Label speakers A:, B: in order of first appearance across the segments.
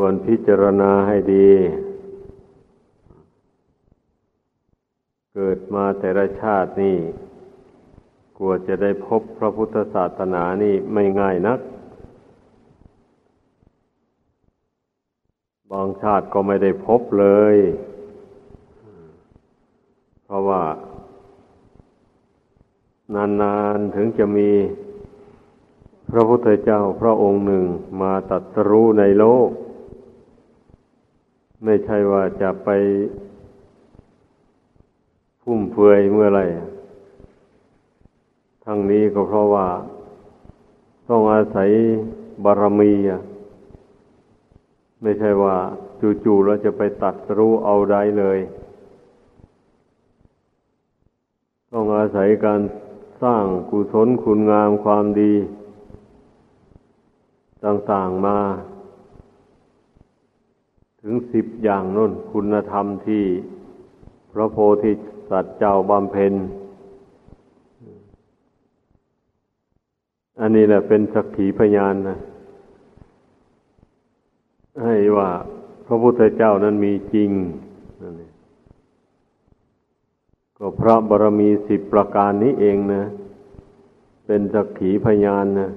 A: ควรพิจารณาให้ดี เกิดมาแต่ละชาตินี่กลัวจะได้พบพระพุทธศาสนานี่ไม่ง่ายนัก บางชาติก็ไม่ได้พบเลย เพราะว่า นานๆถึงจะมีพระพุทธเจ้าพระองค์หนึ่งมาตัดสรู้ในโลก ไม่ใช่ว่าจะไปพุ่มเฟือยเมื่อไรทั้งนี้ก็เพราะว่า ต้องอาศัยบารมีไม่ใช่ว่าจู่ๆเราจะไปตัดรู้เอาได้เลย ต้องอาศัยการสร้างกุศลคุณงามความดี ต่างๆมา ถึงสิบอย่างน้นคุณธรรมที่พระโพธิสัตว์เจ้าบำเพ็ญ อันนี้แหละเป็นสักขีพยานนะให้ว่าพระพุทธเจ้านั้นมีจริงนั่นเองก็พระบารมีสิบประการนี้เองนะ เป็นสักขีพยานนะ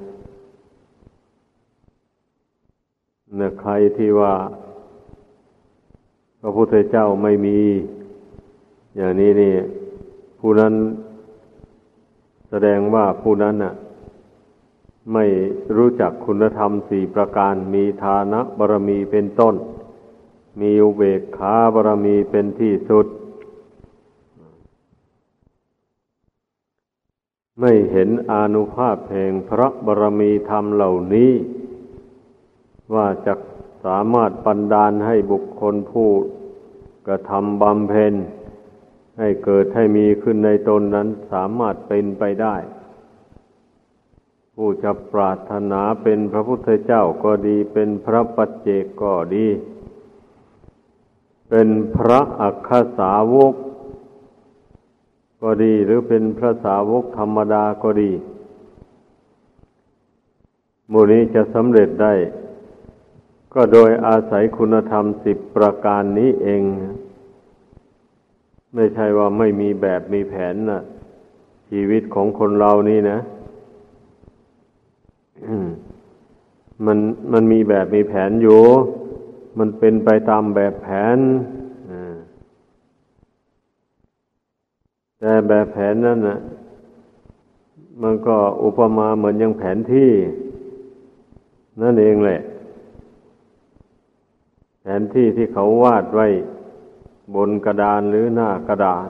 A: นะใครที่ว่า พระพุทธเจ้าไม่มี อย่างนี้นี่ ผู้นั้นแสดงว่าผู้นั้นน่ะ ไม่รู้จักคุณธรรมสี่ประการมีฐานะบารมีเป็นต้น มีอุเบกขาบารมีเป็นที่สุด ไม่เห็นอนุภาพแห่งพระบารมีธรรมเหล่านี้ ว่าจะ สามารถปันดาลให้บุคคลผู้กระทำบำเพ็ญ ให้เกิดให้มีขึ้นในตนนั้นสามารถเป็นไปได้ ผู้จะปรารถนาเป็นพระพุทธเจ้าก็ดี เป็นพระปัจเจกก็ดี เป็นพระอัคคสาวก ก็ดีหรือเป็นพระสาวกธรรมดาก็ดีมูนี้จะสำเร็จได้ ก็โดยอาศัยคุณธรรมสิบประการนี้เอง ไม่ใช่ว่าไม่มีแบบมีแผนนะชีวิตของคนเรานี่นะมันมันมีแบบมีแผนอยู่ มันเป็นไปตามแบบแผนแต่แบบแผนนั่นนะมันก็อุปมาเหมือนยังแผนที่ นั่นเองแหละ แผนที่ที่เขาวาดไว้บนกระดานหรือหน้ากระดาษ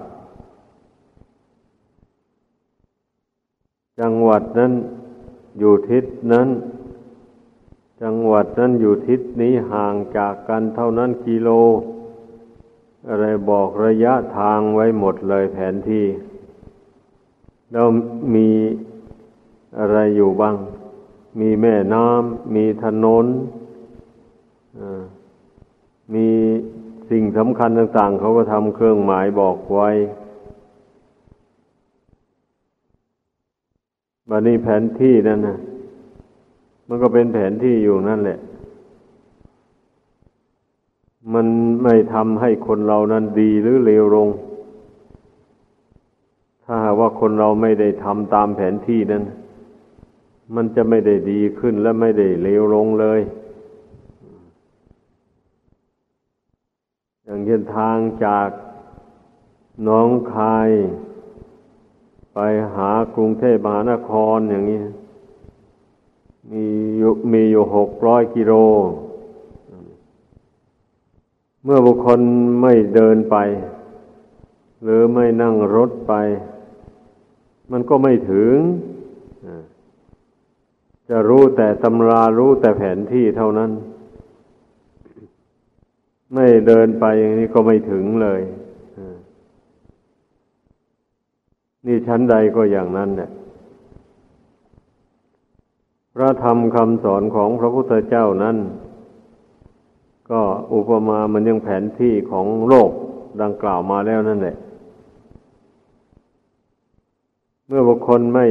A: จังหวัดนั้นอยู่ทิศนั้น จังหวัดนั้นอยู่ทิศนี้ห่างจากกันเท่านั้นกิโล อะไรบอกระยะทางไว้หมดเลยแผนที่ แล้วมีอะไรอยู่บ้าง มีแม่น้ำมีถนนอ่า มีสิ่งสำคัญต่างๆ เขาก็ทำเครื่องหมายบอกไว้บันนี้แผนที่นั่นนะมันก็เป็นแผนที่อยู่นั่นแหละ มันไม่ทำให้คนเรานั้นดีหรือเลวลง ถ้าว่าคนเราไม่ได้ทำตามแผนที่นั้น มันจะไม่ได้ดีขึ้นและไม่ได้เลวลงเลยอย่าง เช่นทางจากน้องคาย ไปหากรุงเทพมหานครอย่างนี้ มีอยู่มีอยู่หกร้อยกิโล เมื่อบุคคลไม่เดินไป หรือไม่นั่งรถไป มันก็ไม่ถึง จะรู้แต่ตำรารู้แต่แผนที่เท่านั้น ไม่เดินไปอย่างนี้ก็ไม่ถึงเลยนี่ชั้นใดก็อย่างนั้นเนี่ยพระธรรมคำสอนของพระพุทธเจ้านั้น ก็อุปมามันยังแผนที่ของโลกดังกล่าวมาแล้วนั่นแหละ เมื่อบุคคลไม่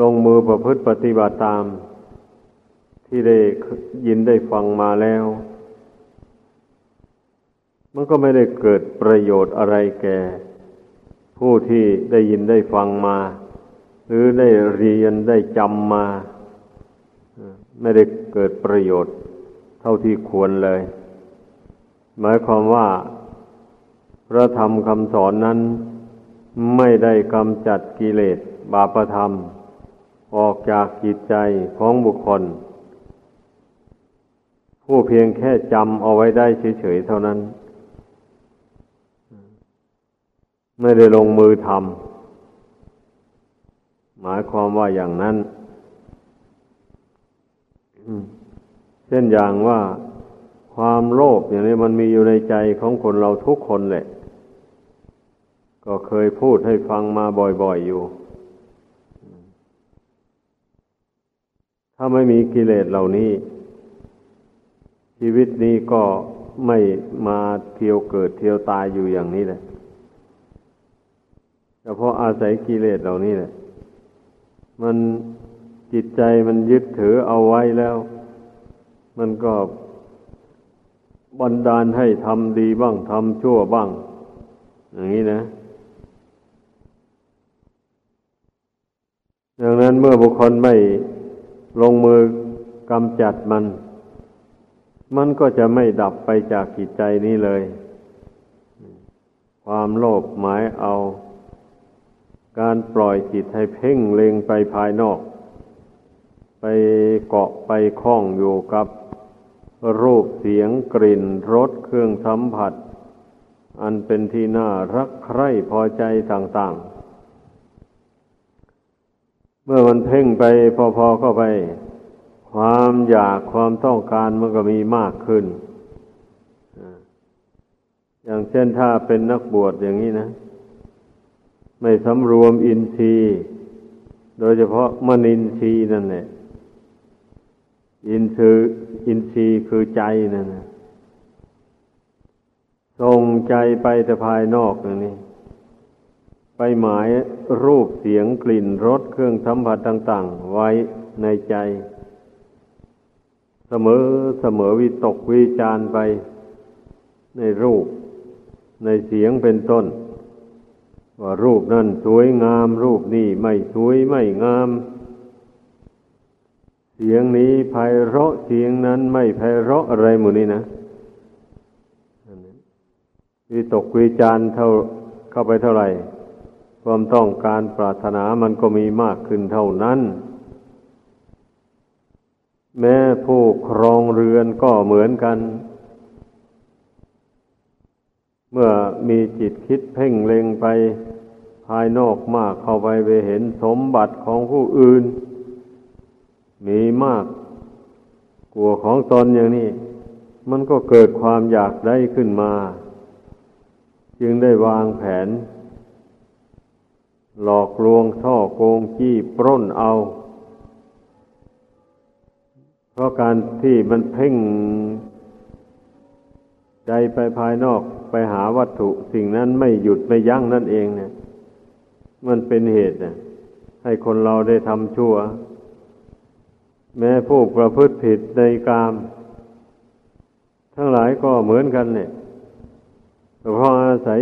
A: ลงมือประพฤติปฏิบัติตามทที่ได้ยินได้ฟังมาแล้ว มันก็ไม่ได้เกิดประโยชน์อะไรแก่ ผู้ที่ได้ยินได้ฟังมา หรือได้เรียนได้จำมาไม่ได้เกิดประโยชน์เท่าที่ควรเลย หมายความว่า พระธรรมคำสอนนั้น ไม่ได้กำจัดกิเลสบาปธรรม ออกจากจิตใจของบุคคล ผู้เพียงแค่จำเอาไว้ได้เฉยๆเท่านั้น ไม่ได้ลงมือทำหมายความว่าอย่างนั้นเช่นอย่างว่าความโลภอย่างนี้มันมีอยู่ในใจของคนเราทุกคนแหละ ก็เคยพูดให้ฟังมาบ่อยๆอยู่ ถ้าไม่มีกิเลสเหล่านี้ ชีวิตนี้ก็ไม่มาเที่ยวเกิดเที่ยวตายอยู่อย่างนี้แหละ เฉพาะอาศัยกิเลสเหล่านี้แหละ มันจิตใจมันยึดถือเอาไว้แล้ว มันก็บันดาลให้ทำดีบ้างทำชั่วบ้าง อย่างนี้นะดังนั้นเมื่อบุคคลไม่ลงมือกำจัดมัน มันก็จะไม่ดับไปจากจิตใจนี้เลย ความโลภหมายเอา การปล่อยจิตให้เพ่งเล็งไปภายนอก ไปเกาะไปคล้องอยู่กับรูปเสียงกลิ่นรสเครื่องสัมผัส อันเป็นที่น่ารักใคร่พอใจต่างๆ เมื่อมันเพ่งไปพอๆเข้าไป ความอยากความต้องการมันก็มีมากขึ้น อย่างเช่นถ้าเป็นนักบวชอย่างนี้นะ ไม่สำรวมอินทรีย์ โดยเฉพาะมนินทรีย์นั่นแหละอินทรีย์อินทรีย์คือใจนั่นนะส่งใจไปแต่ภายนอกนี่ไปหมายรูปเสียงกลิ่นรสเครื่องสัมผัสต่าง ๆ ไว้ในใจ เสมอเสมอวิตกวิจารไปในรูป ในเสียงเป็นต้น ว่ารูปนั่นสวยงาม รูปนี้ไม่สวยไม่งาม เสียงนี้ไพเราะเสียงนั้นไม่ไพเราะอะไรหมดนี่นะวิตกวิจารเท่าเข้าไปเท่าไหร่ ความต้องการปรารถนามันก็มีมากขึ้นเท่านั้น แม้ผู้ครองเรือนก็เหมือนกัน เมื่อมีจิตคิดเพ่งเล็งไปายนอกมากเข้าไปไปเห็นสมบัติของผู้อื่น มีมากกลัวของตนอย่างนี้ มันก็เกิดความอยากได้ขึ้นมา จึงได้วางแผน หลอกลวงท่อโกงจี้ปล้นเอา เพราะการที่มันเพ่งใจไปภายนอกไปหาวัตถุสิ่งนั้นไม่หยุดไม่ยั้งนั่นเองเนี่ย มันเป็นเหตุนี่ยให้คนเราได้ทำชั่ว แม้ผู้ประพฤติผิดในกาม ทั้งหลายก็เหมือนกันเนี่ยเพราะอาศัย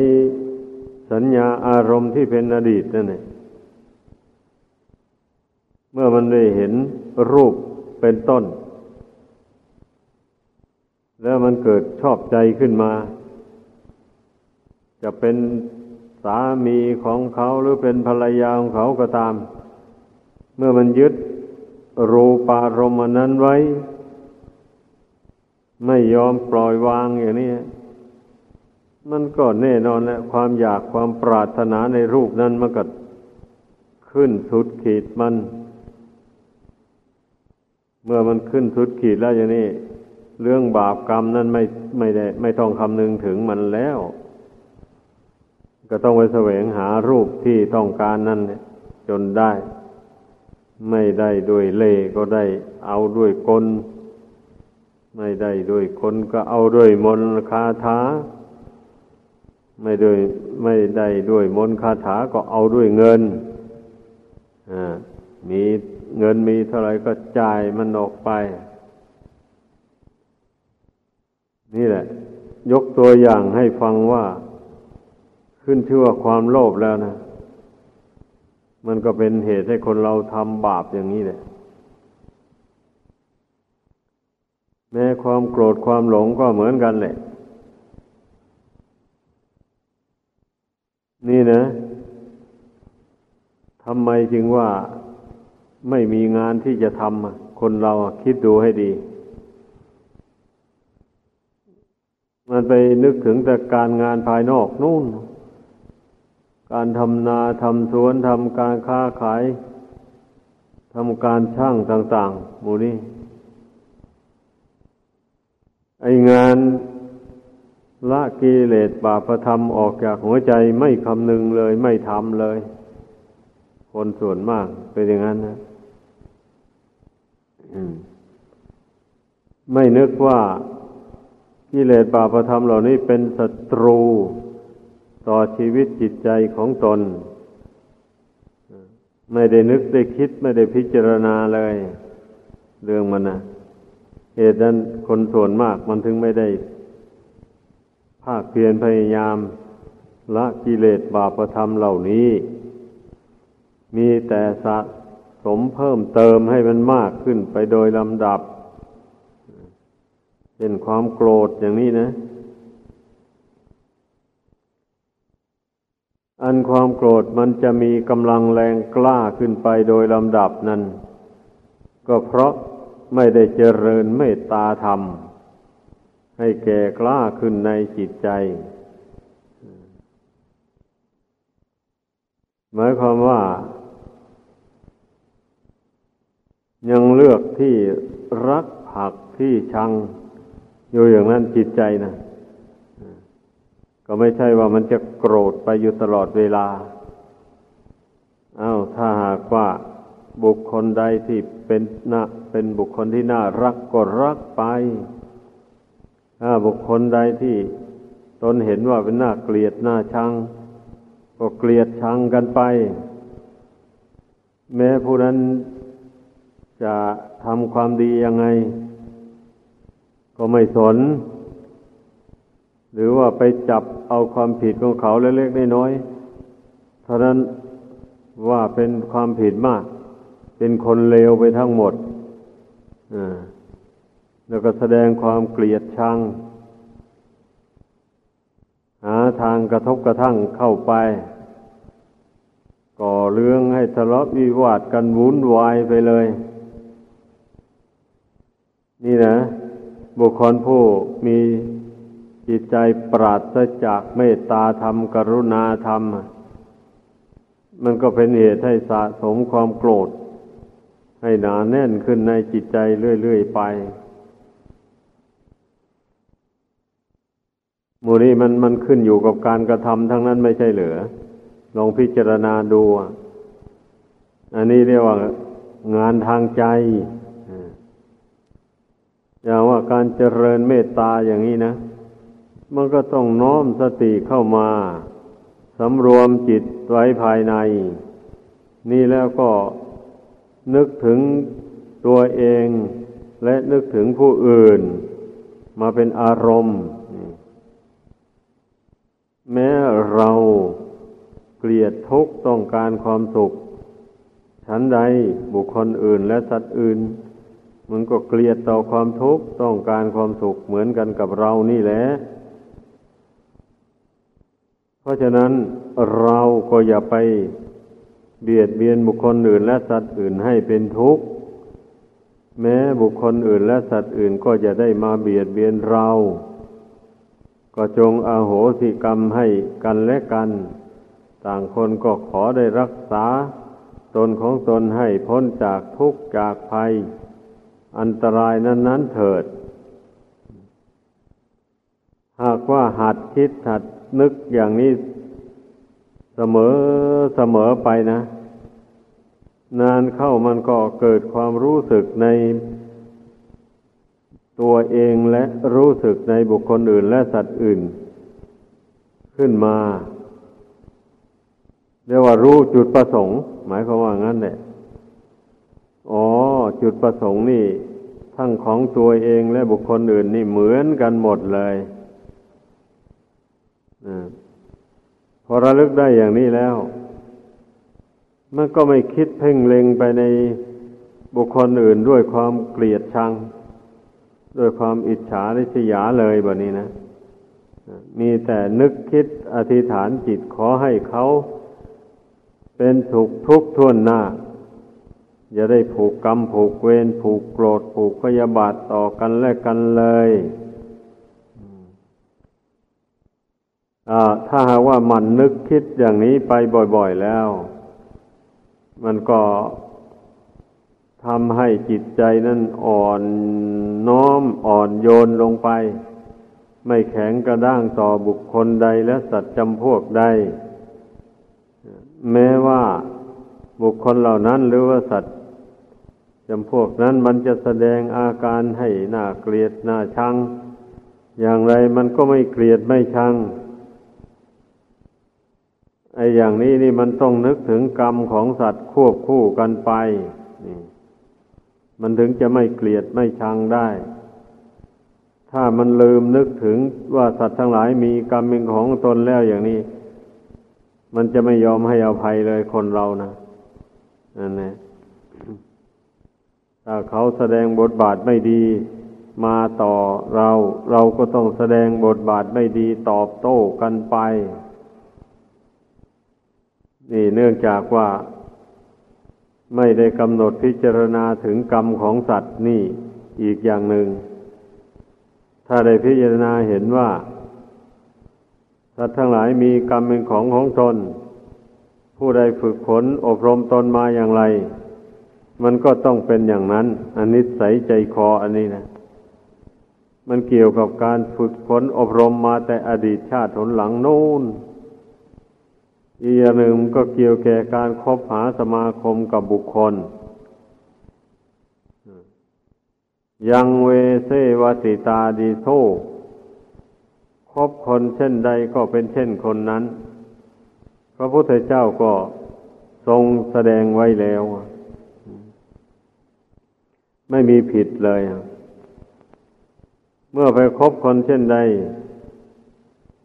A: สัญญาอารมณ์ที่เป็นอดีตนั่นเองเมื่อมันได้เห็นรูปเป็นต้น แล้วมันเกิดชอบใจขึ้นมา จะเป็น สามีของเขาหรือเป็นภรรยาของเขาก็ตาม เมื่อมันยึดรูปารมณ์นั้นไว้ ไม่ยอมปล่อยวางอย่างนี้มันก็แน่นอนแหละความอยากความปรารถนาในรูปนั้นมันก็ขึ้นสุดขีดมัน เมื่อมันขึ้นสุดขีดแล้วอย่างนี้ เรื่องบาปกรรมนั้นไม่ไม่ได้ ไม่ต้องคำนึงถึงมันแล้ว ก็ต้องไปแสวงหารูปที่ต้องการนั่นจนได้ ไม่ได้ด้วยเล่ก็ได้เอาด้วยกล ไม่ได้ด้วยคนก็เอาด้วยมนคาถา ไม่ด้วยไม่ได้ด้วยมนคาถาก็เอาด้วยเงินอ่ามีเงินมีเท่าไรก็จ่ายมันออกไป นี่แหละ ยกตัวอย่างให้ฟังว่า ขึ้นชื่อว่าความโลภแล้วนะ มันก็เป็นเหตุให้คนเราทำบาปอย่างนี้แหละแม้ความโกรธความหลงก็เหมือนกันแหละ นี่นะทำไมจึงว่าไม่มีงานที่จะทำคนเราคิดดูให้ดี มันไปนึกถึงแต่การงานภายนอกนู่น การทำนาทำสวนทำการค้าขายทำการช่างต่าง ๆ หมู่นี้ไองานละกิเลสบาปธรรมออกจากหัวใจไม่คำนึงเลยไม่ทำเลย คนส่วนมากเป็นอย่างนั้นนะไม่นึกว่ากิเลสบาปธรรมเหล่านี้เป็นศัตรู ต่อชีวิตจิตใจของตน ไม่ได้นึกได้คิดไม่ได้พิจารณาเลย เรื่องมันนะเหตุนั้นคนส่วนมากมันถึงไม่ได้ ภาคเพียรพยายาม ละกิเลสบาปธรรมเหล่านี้ มีแต่สะสมเพิ่มเติมให้มันมากขึ้นไปโดยลำดับ เป็นความโกรธอย่างนี้นะ อันความโกรธมันจะมีกำลังแรงกล้าขึ้นไปโดยลำดับนั้น ก็เพราะไม่ได้เจริญเมตตาธรรม ให้แก่กล้าขึ้นในจิตใจ หมายความว่า ยังเลือกที่รักผักที่ชัง อยู่อย่างนั้นจิตใจนะ ก็ไม่ใช่ว่ามันจะโกรธไปอยู่ตลอดเวลาอา้าวถ้าหากว่าบุคคลใดที่เป็นน่าเป็นบุคคลที่น่ารักก็รักไป ถ้าบุคคลใดที่ตนเห็นว่าเป็นน่าเกลียดน่าชัง ก็เกลียดชังกันไป แม้ผู้นั้นจะทำความดียังไง ก็ไม่สน หรือว่าไปจับเอาความผิดของเขาเล็กๆน้อยๆเท่านั้นว่าเป็นความผิดมาก เป็นคนเลวไปทั้งหมดแล้วก็แสดงความเกลียดชัง หาทางกระทบกระทั่งเข้าไป ก่อเรื่องให้ทะเลาะวิวาทกันวุ่นวายไปเลย นี่นะ บุคคลผู้มี จิตใจปราศจากเมตตาธรรม กรุณาธรรม มันก็เป็นเหตุให้สะสมความโกรธ ให้หนาแน่นขึ้นในจิตใจเรื่อยๆไปมูนี้มันมันขึ้นอยู่กับการกระทำทั้งนั้นไม่ใช่เหลือ ลองพิจารณาดู อันนี้เรียกว่างานทางใจอย่างว่าการเจริญเมตตาอย่างนี้นะ มันก็ต้องน้อมสติเข้ามาสำรวมจิตไว้ภายใน นี่แล้วก็นึกถึงตัวเองและนึกถึงผู้อื่น มาเป็นอารมณ์ แม้เราเกลียดทุกข์ต้องการความสุข ฉันใดบุคคลอื่นและสัตว์อื่น มันก็เกลียดต่อความทุกข์ต้องการความสุขเหมือนกันกับเรานี่แหละ ราะฉะนั้นเราก็อย่าไปเบียดเบียนบุคคลอื่นและสัตว์อื่นให้เป็นทุกข์ แม้บุคคลอื่นและสัตว์อื่นก็จะได้มาเบียดเบียนเรา ก็จงอาโหสิกรรมให้กันและกัน ต่างคนก็ขอได้รักษา ตนของตนให้พ้นจากทุกข์จากภัย อันตรายนั้นนั้นเถิด หากว่าหัดคิดหัด นึกอย่างนี้เสมอเสมอไปนะ นานเข้ามันก็เกิดความรู้สึกในตัวเองและรู้สึกในบุคคลอื่นและสัตว์อื่น ขึ้นมาเรียกว่ารู้จุดประสงค์ หมายความว่างั้นแหละอ๋อ จุดประสงค์นี่ ทั้งของตัวเองและบุคคลอื่นนี่เหมือนกันหมดเลย พอระลึกได้อย่างนี้แล้ว มันก็ไม่คิดเพ่งเล็งไปในบุคคลอื่นด้วยความเกลียดชัง ด้วยความอิจฉาริษยาเลยแบบนี้นะ มีแต่นึกคิดอธิษฐานจิตขอให้เขาเป็นสุขทุกข์ทวนหน้า อย่าได้ผูกกรรมผูกเวรผูกโกรธผูกพยาบาทต่อกันและกันเลย ถ้าหากว่ามันนึกคิดอย่างนี้ไปบ่อยๆแล้ว มันก็ทำให้จิตใจนั้นอ่อนน้อมอ่อนโยนลงไป ไม่แข็งกระด้างต่อบุคคลใดและสัตว์จำพวกใด แม้ว่าบุคคลเหล่านั้นหรือว่าสัตว์จำพวกนั้นมันจะแสดงอาการให้หน่าเกลียดหน่าชัง อย่างไรมันก็ไม่เกลียดไม่ชัง ไอ้อย่างนี้นี่มันต้องนึกถึงกรรมของสัตว์ควบคู่กันไปนี่มันถึงจะไม่เกลียดไม่ชังได้ ถ้ามันลืมนึกถึงว่าสัตว์ทั้งหลายมีกรรมเป็นของตนแล้วอย่างนี้ มันจะไม่ยอมให้อภัยเลยคนเรานะนั่นแหละถ้าเขาแสดงบทบาทไม่ดีมาต่อเรา เราก็ต้องแสดงบทบาทไม่ดีตอบโต้กันไป นี่เนื่องจากว่าไม่ได้กำหนดพิจารณาถึงกรรมของสัตว์นี่อีกอย่างหนึ่ง ถ้าได้พิจารณาเห็นว่า สัตว์ทั้งหลายมีกรรมเป็นของของตน ผู้ใดฝึกฝนอบรมตนมาอย่างไร มันก็ต้องเป็นอย่างนั้น อันนิสัยใจคออันนี้นะ มันเกี่ยวกับการฝึกฝนอบรมมาแต่อดีตชาติหนหลังโน้น อีกอย่างหนึ่งก็เกี่ยวแก่การคบหาสมาคมกับบุคคล ยังเวเซวสิตาดีโทคบคนเช่นใดก็เป็นเช่นคนนั้น พระพุทธเจ้าก็ทรงแสดงไว้แล้ว ไม่มีผิดเลย เมื่อไปคบคนเช่นใด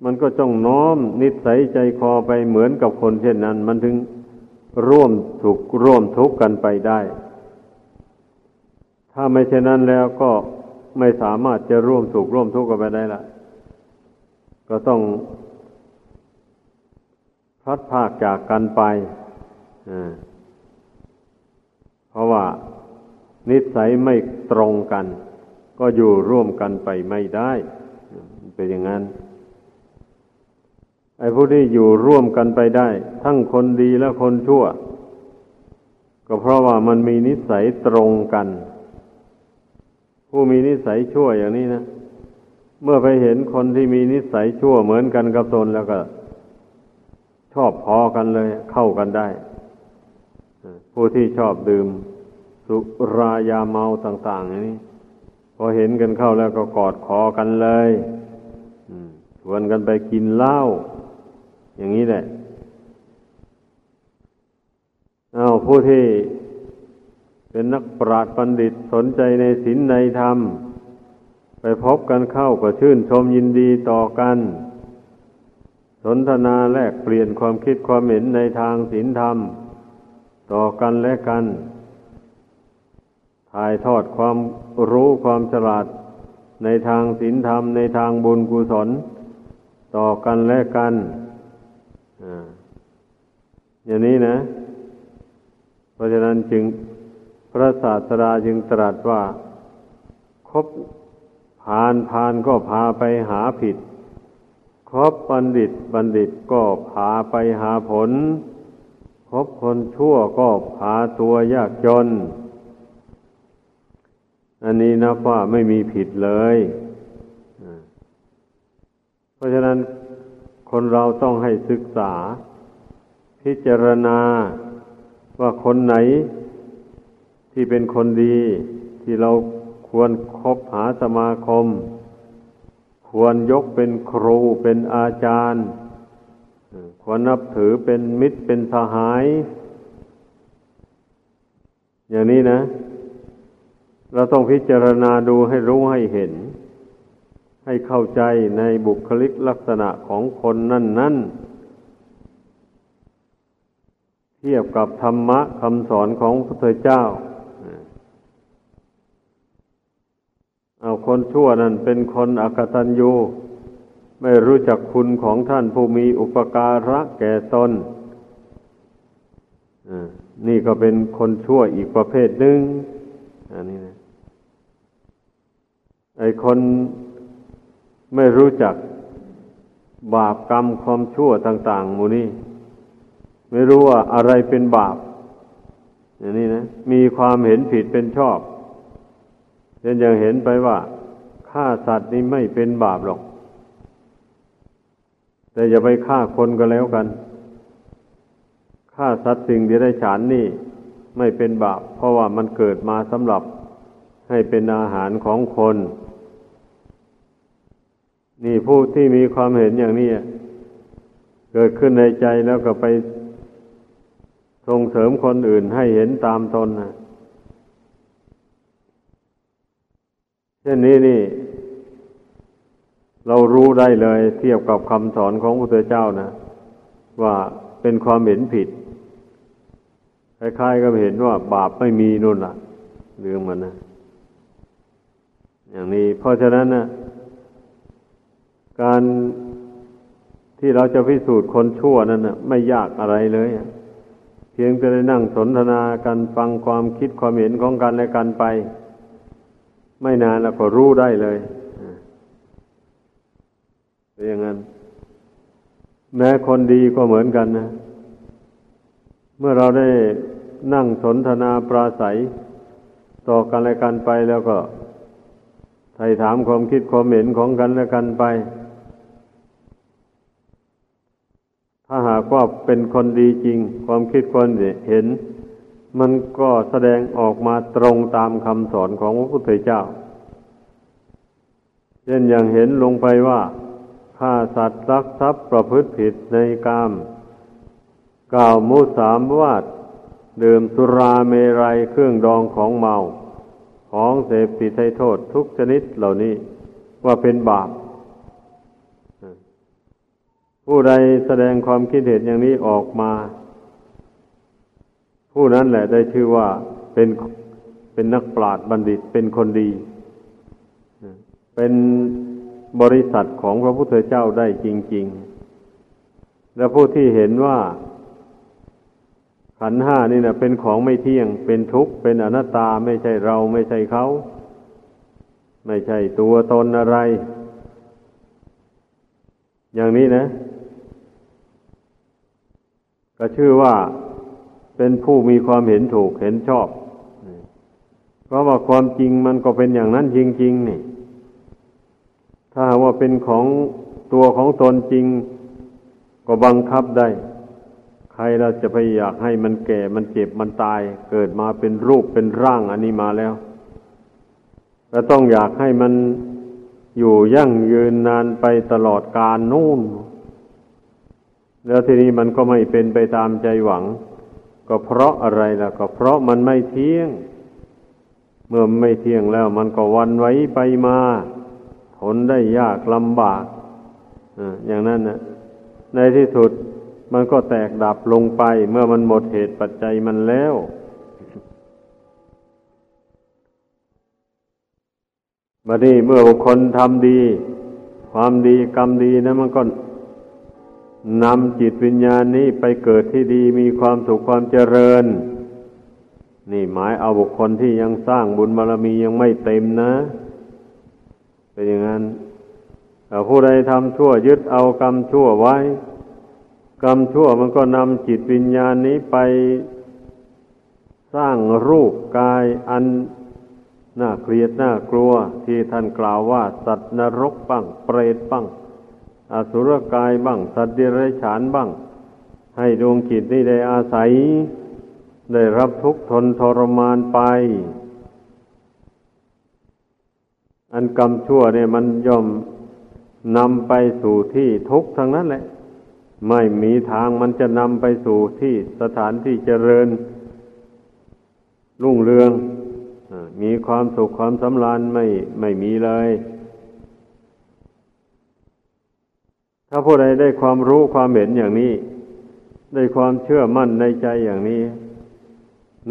A: มันก็จ้องน้อมนิสัยใจคอไปเหมือนกับคนเช่นนั้น มันถึงร่วมถูกร่วมทุกข์กันไปได้ ถ้าไม่เช่นนั้นแล้วก็ไม่สามารถจะร่วมสุขร่วมทุกข์กันไปได้ละก็ต้องพัดภาคจากกันไปเพราะว่านิสัยไม่ตรงกัน ก็อยู่ร่วมกันไปไม่ได้ เป็นอย่างนั้น อ้ผู้ที่อยู่ร่วมกันไปได้ ทั้งคนดีและคนชั่ว ก็เพราะว่ามันมีนิสัยตรงกัน ผู้มีนิสัยชั่วอย่างนี้นะ เมื่อไปเห็นคนที่มีนิสัยชั่วเหมือนกันกับตนแล้วก็ ชอบพอกันเลย เข้ากันได้ ผู้ที่ชอบดื่ม สุรายาเมาต่าง ๆ อย่างนี้พอเห็นกันเข้าแล้วก็กอดคอกันเลยชวนกันไปกินเหล้า อย่างนี้แหละเอาผู้ที่เป็นนักปราชญ์บัณฑิตสนใจในศีลในธรรม ไปพบกันเข้าก็ชื่นชมยินดีต่อกัน สนทนาแลกเปลี่ยนความคิดความเห็นในทางศีลธรรม ต่อกันและกันถ่ายทอดความรู้ความฉลาดในทางศีลธรรมในทางบุญกุศล ต่อกันและกัน อย่างนี้นะ เพราะฉะนั้นจึงพระศาสดาจึงตรัสว่า คบผ่านผ่านก็พาไปหาผิด คบบัณฑิตบัณฑิตก็พาไปหาผล คบคนชั่วก็พาตัวยากจน อันนี้นะว่าไม่มีผิดเลย เพราะฉะนั้น คนเราต้องให้ศึกษา พิจารณาว่าคนไหนที่เป็นคนดี ที่เราควรครบหาสมาคม ควรยกเป็นครูเป็นอาจารย์ ควรนับถือเป็นมิตรเป็นสหาย อย่างนี้นะ เราต้องพิจารณาดูให้รู้ให้เห็น ให้เข้าใจในบุคลิกลักษณะของคนนั่นนั่นเทียบกับธรรมะคำสอนของพระพุทธเจ้าเอาคนชั่วนั่นเป็นคนอกตัญญูไม่รู้จักคุณของท่านผู้มีอุปการะแก่ตนนี่ก็เป็นคนชั่วอีกประเภทหนึ่งอันนี้นะไอคน ไม่รู้จักบาปกรรมความชั่วต่าง ๆ หมูนี่ไม่รู้ว่าอะไรเป็นบาป อย่างนี้นะ มีความเห็นผิดเป็นชอบเช่นอย่างเห็นไปว่าฆ่าสัตว์นี่ไม่เป็นบาปหรอก แต่อย่าไปฆ่าคนก็แล้วกันฆ่าสัตว์สิ่งเดรัจฉานนี่ไม่เป็นบาป เพราะว่ามันเกิดมาสำหรับให้เป็นอาหารของคน นี่ผู้ที่มีความเห็นอย่างนี้เกิดขึ้นในใจแล้วก็ไปส่งเสริมคนอื่นให้เห็นตามตนนะเช่นนี้นี่ เรารู้ได้เลยเทียบกับคำสอนของพระพุทธเจ้านะว่าเป็นความเห็นผิดคล้ายๆก็เห็นว่าบาปไม่มีนู่นล่ะเรื่องมันนะอย่างนี้ เพราะฉะนั้นนะ การที่เราจะพิสูจน์คนชั่วนั้นนะไม่ยากอะไรเลย เพียงแต่ได้นั่งสนทนากันฟังความคิดความเห็นของกันและกันไป ไม่นานแล้วก็รู้ได้เลยเป็นอย่างนั้น แม้คนดีก็เหมือนกันนะ เมื่อเราได้นั่งสนทนาปราศัย ต่อกันและกันไปแล้วก็ไถ่ถามความคิดความเห็นของกันและกันไป ถ้าหากว่าเป็นคนดีจริง ความคิดความเห็น มันก็แสดงออกมาตรงตามคำสอนของพระพุทธเจ้า เช่นอย่างเห็นลงไปว่าฆ่าสัตว์รักทรัพย์ประพฤติผิดในกาม กล่าวมุสามวาดดื่มสุราเมรัยเครื่องดองของเมา ของเสพติดให้โทษทุกชนิดเหล่านี้ว่าเป็นบาป ผู้ใดแสดงความคิดเห็นอย่างนี้ออกมา ผู้นั้นแหละได้ชื่อว่าเป็นเป็นนักปราชญ์บัณฑิตเป็นคนดี เป็นบริษัทของพระพุทธเจ้าได้จริง ๆ และผู้ที่เห็นว่า ขันห้านี่นะเป็นของไม่เที่ยง เป็นทุกข์ เป็นอนัตตาไม่ใช่เราไม่ใช่เขา ไม่ใช่ตัวตนอะไร อย่างนี้นะ ก็ชื่อว่าเป็นผู้มีความเห็นถูกเห็นชอบ เพราะว่าความจริงมันก็เป็นอย่างนั้นจริง ๆ นี่ ถ้าว่าเป็นของตัวของตนจริง ก็บังคับได้ ใครเราจะไปอยากให้มันแก่มันเจ็บมันตาย เกิดมาเป็นรูปเป็นร่างอันนี้มาแล้วเราต้องอยากให้มันอยู่ยั่งยืนนานไปตลอดกาลนู่น แล้วทีนี้มันก็ไม่เป็นไปตามใจหวัง ก็เพราะอะไรล่ะ ก็เพราะมันไม่เที่ยง เมื่อไม่เที่ยงแล้ว มันก็วันไว้ไปมา ทนได้ยากลำบากอย่างนั้นนะในที่สุดมันก็แตกดับลงไป เมื่อมันหมดเหตุปัจจัยมันแล้วบัดนี้เมื่อบุคคลทำดี ความดีกรรมดีนะมันก็ นำจิตวิญญาณนี้ไปเกิดที่ดีมีความสุขความเจริญ นี่หมายเอาบุคคลที่ยังสร้างบุญบารมียังไม่เต็มนะ เป็นอย่างนั้นผู้ใดทำชั่วยึดเอากรรมชั่วไว้ กรรมชั่วมันก็นำจิตวิญญาณนี้ไปสร้างรูปกายอันน่าเกลียดน่ากลัวที่ท่านกล่าวว่า สัตว์นรกบ้างเปรตบ้าง อสุรกายบ้าง สัตว์เดรัจฉานบ้าง ให้ดวงจิตนี้ได้อาศัย ได้รับทุกข์ทนทรมานไป อันกรรมชั่วเนี่ยมันย่อมนำไปสู่ที่ทุกข์ทั้งนั้นแหละ ไม่มีทางมันจะนำไปสู่ที่สถานที่เจริญ รุ่งเรือง มีความสุขความสำราญไม่ไม่มีเลย ถ้าผู้ใดได้ความรู้ความเห็นอย่างนี้ ได้ความเชื่อมั่นในใจอย่างนี้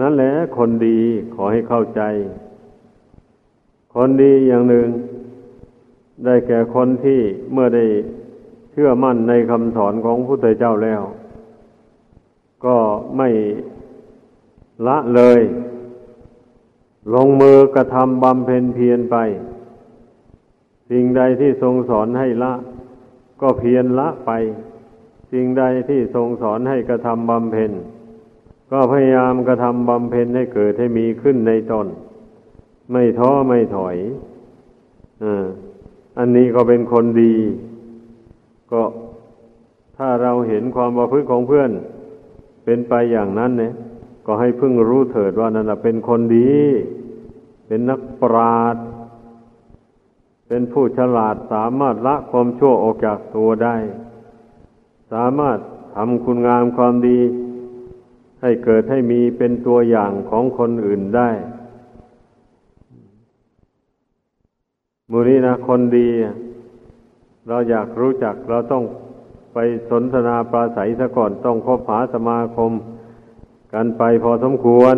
A: นั่นแหละคนดีขอให้เข้าใจ คนดีอย่างหนึ่ง ได้แก่คนที่เมื่อได้เชื่อมั่นในคำสอนของพระพุทธเจ้าแล้ว ก็ไม่ละเลย ลงมือกระทำบำเพ็ญเพียรไป สิ่งใดที่ทรงสอนให้ละ ก็เพียรละไป สิ่งใดที่ทรงสอนให้กระทำบำเพ็ญ ก็พยายามกระทำบำเพ็ญให้เกิดให้มีขึ้นในตน ไม่ท้อไม่ถอยอันนี้ก็เป็นคนดี ก็ถ้าเราเห็นความประพฤติของเพื่อน เป็นไปอย่างนั้นเนี่ย ก็ให้พึ่งรู้เถิดว่านั่นเป็นคนดี เป็นนักปราด เป็นผู้ฉลาดสามารถละความชั่วออกจากตัวได้ สามารถทำคุณงามความดี ให้เกิดให้มีเป็นตัวอย่างของคนอื่นได้มูนี้นะคนดี เราอยากรู้จักเราต้องไปสนทนาปราศัยซะก่อนต้องคบหาสมาคม กันไปพอสมควร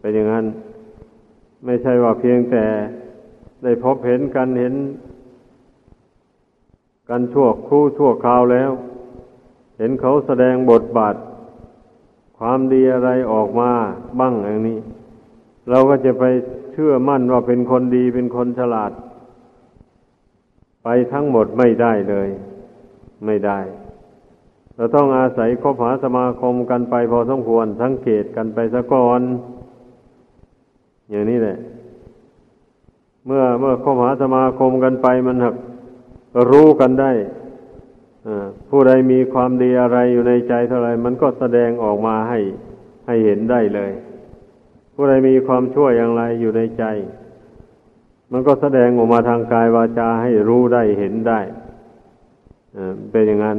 A: เป็นอย่างนั้น ไม่ใช่ว่าเพียงแต่ ได้พบเห็นกันเห็น กันชั่วครู่ชั่วคราวแล้ว เห็นเขาแสดงบทบาท ความดีอะไรออกมาบ้างอย่างนี้ เราก็จะไปเชื่อมั่นว่าเป็นคนดีเป็นคนฉลาด ไปทั้งหมดไม่ได้เลย ไม่ได้ เราต้องอาศัยคบหาสมาคมกันไปพอสมควรสังเกตกันไปสะก่อนอย่างนี้แหละ เมื่อเมื่อคบหาสมาคมกันไปมันหักรู้กันได้ผู้ใดมีความดีอะไรอยู่ในใจเท่าไรมันก็แสดงออกมาให้ให้เห็นได้เลย ผู้ใดมีความชั่วอย่างไรอยู่ในใจ มันก็แสดงออกมาทางกายวาจาให้รู้ได้เห็นได้เป็นอย่างนั้น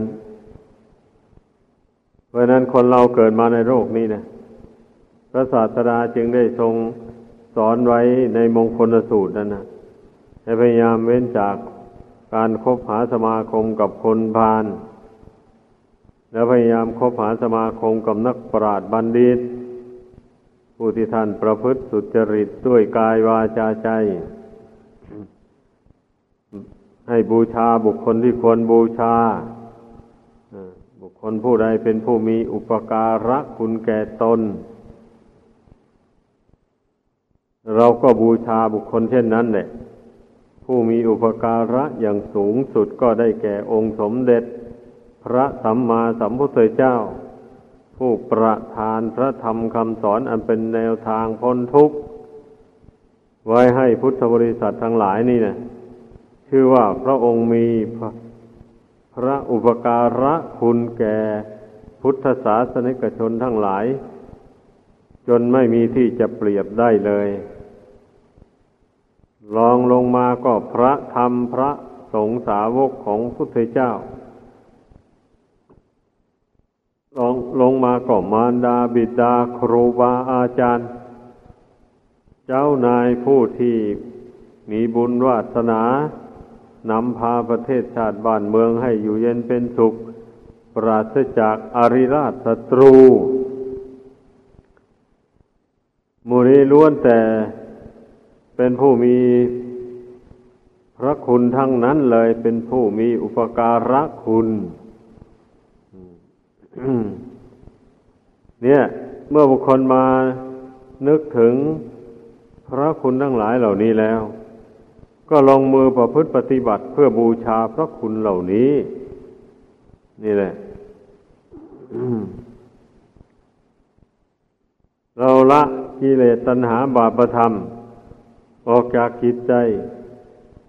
A: เพราะนั้นคนเราเกิดมาในโลกนี้นะพระศาสดาจึงได้ทรง สอนไว้ในมงคลสูตรนั่นนะให้พยายามเว้นจากการคบหาสมาคมกับคนพาลแล้วพยายามคบหาสมาคมกับนักปราชญ์บัณฑิต ผู้ที่ท่านประพฤติสุจริตด้วยกายวาจาใจ ให้บูชาบุคคลที่ควรบูชาบุคนผู้ใดเป็นผู้มีอุปการะคุณแก่ตน เราก็บูชาบุคคลเช่นนั้นแหละ ผู้มีอุปการะอย่างสูงสุดก็ได้แก่องค์สมเด็จ พระสัมมาสัมพุทธเจ้า ผู้ประทานพระธรรมคำสอนอันเป็นแนวทางพ้นทุกข์ ไว้ให้พุทธบริษัททั้งหลายนี่นะชื่อว่าพระองค์มีพระอุปการะคุณแก่พุทธศาสนิกชนทั้งหลาย จนไม่มีที่จะเปรียบได้เลย ลองลงมาก็พระธรรมพระสงฆ์สาวกของพุทธเจ้า ลองลงมาก็มารดาบิดาครูบาอาจารย์ เจ้านายผู้ที่มีบุญวาสนานำพาประเทศชาติบ้านเมืองให้อยู่เย็นเป็นสุข ปราศจากอริราชศัตรูมูนีล้วนแต่ เป็นผู้มีพระคุณทั้งนั้นเลย เป็นผู้มีอุปการะคุณเนี่ย เมื่อบุคคลมานึกถึงพระคุณทั้งหลายเหล่านี้แล้ว ก็ลงมือประพฤติปฏิบัติเพื่อบูชาพระคุณเหล่านี้ นี่แหละเราละกิเลสตัณหาบาปธรรม ออกจากจิตใจ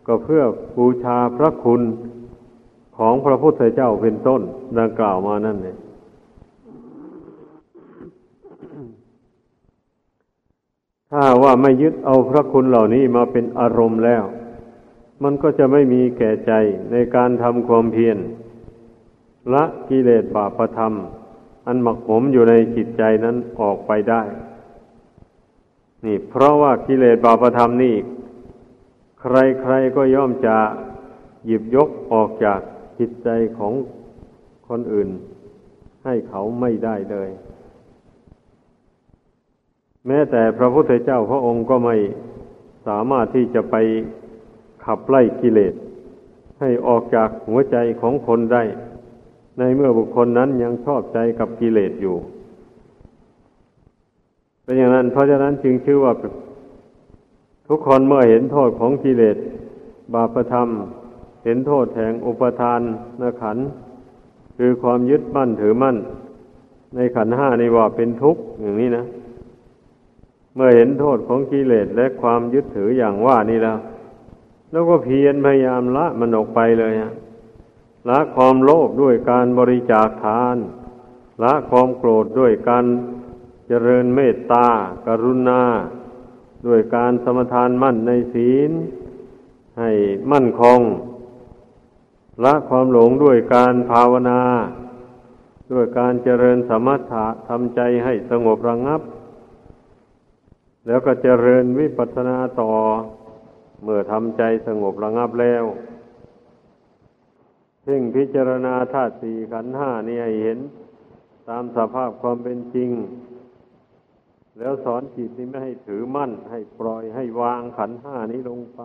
A: ก็เพื่อบูชาพระคุณของพระพุทธเจ้าเป็นต้น ดังกล่าวมานั่นเองถ้าว่าไม่ยึดเอาพระคุณเหล่านี้มาเป็นอารมณ์แล้ว มันก็จะไม่มีแก่ใจในการทำความเพียรละกิเลสบาปธรรม อันหมักหมมอยู่ในจิตใจนั้นออกไปได้ นี่ เพราะว่ากิเลสบาปธรรมนี่ ใครๆก็ย่อมจะหยิบยกออกจากจิตใจของคนอื่น ให้เขาไม่ได้เลย แม้แต่พระพุทธเจ้าพระองค์ก็ไม่สามารถที่จะไปขับไล่กิเลส ให้ออกจากหัวใจของคนได้ ในเมื่อบุคคลนั้นยังชอบใจกับกิเลสอยู่ เป็นอย่างนั้นเพราะฉะนั้นจึงชื่อว่า ทุกคนเมื่อเห็นโทษของกิเลสบาปธรรม เห็นโทษแห่งอุปทานนขัน คือความยึดมั่นถือมั่น ในขันห้านี่ว่าเป็นทุกข์อย่างนี้นะ เมื่อเห็นโทษของกิเลสและความยึดถืออย่างว่านี่แล้ว แล้วก็เพียรพยายามละมันออกไปเลยฮะละความโลภด้วยการบริจาคทาน ละความโกรธด้วยการ เจริญเมตตา กรุณา ด้วยการสมทานมั่นในศีล ให้มั่นคง ละความหลงด้วยการภาวนา ด้วยการเจริญสมถะทำใจให้สงบระงับ แล้วก็เจริญวิปัสสนาต่อ เมื่อทำใจสงบระงับแล้วเพ่งพิจารณาธาตุสี่ขันห้านี่ให้เห็นตามสภาพความเป็นจริง แล้วสอนจิตนี้ไม่ให้ถือมั่น ให้ปล่อยให้วางขันห้านี้ลงไป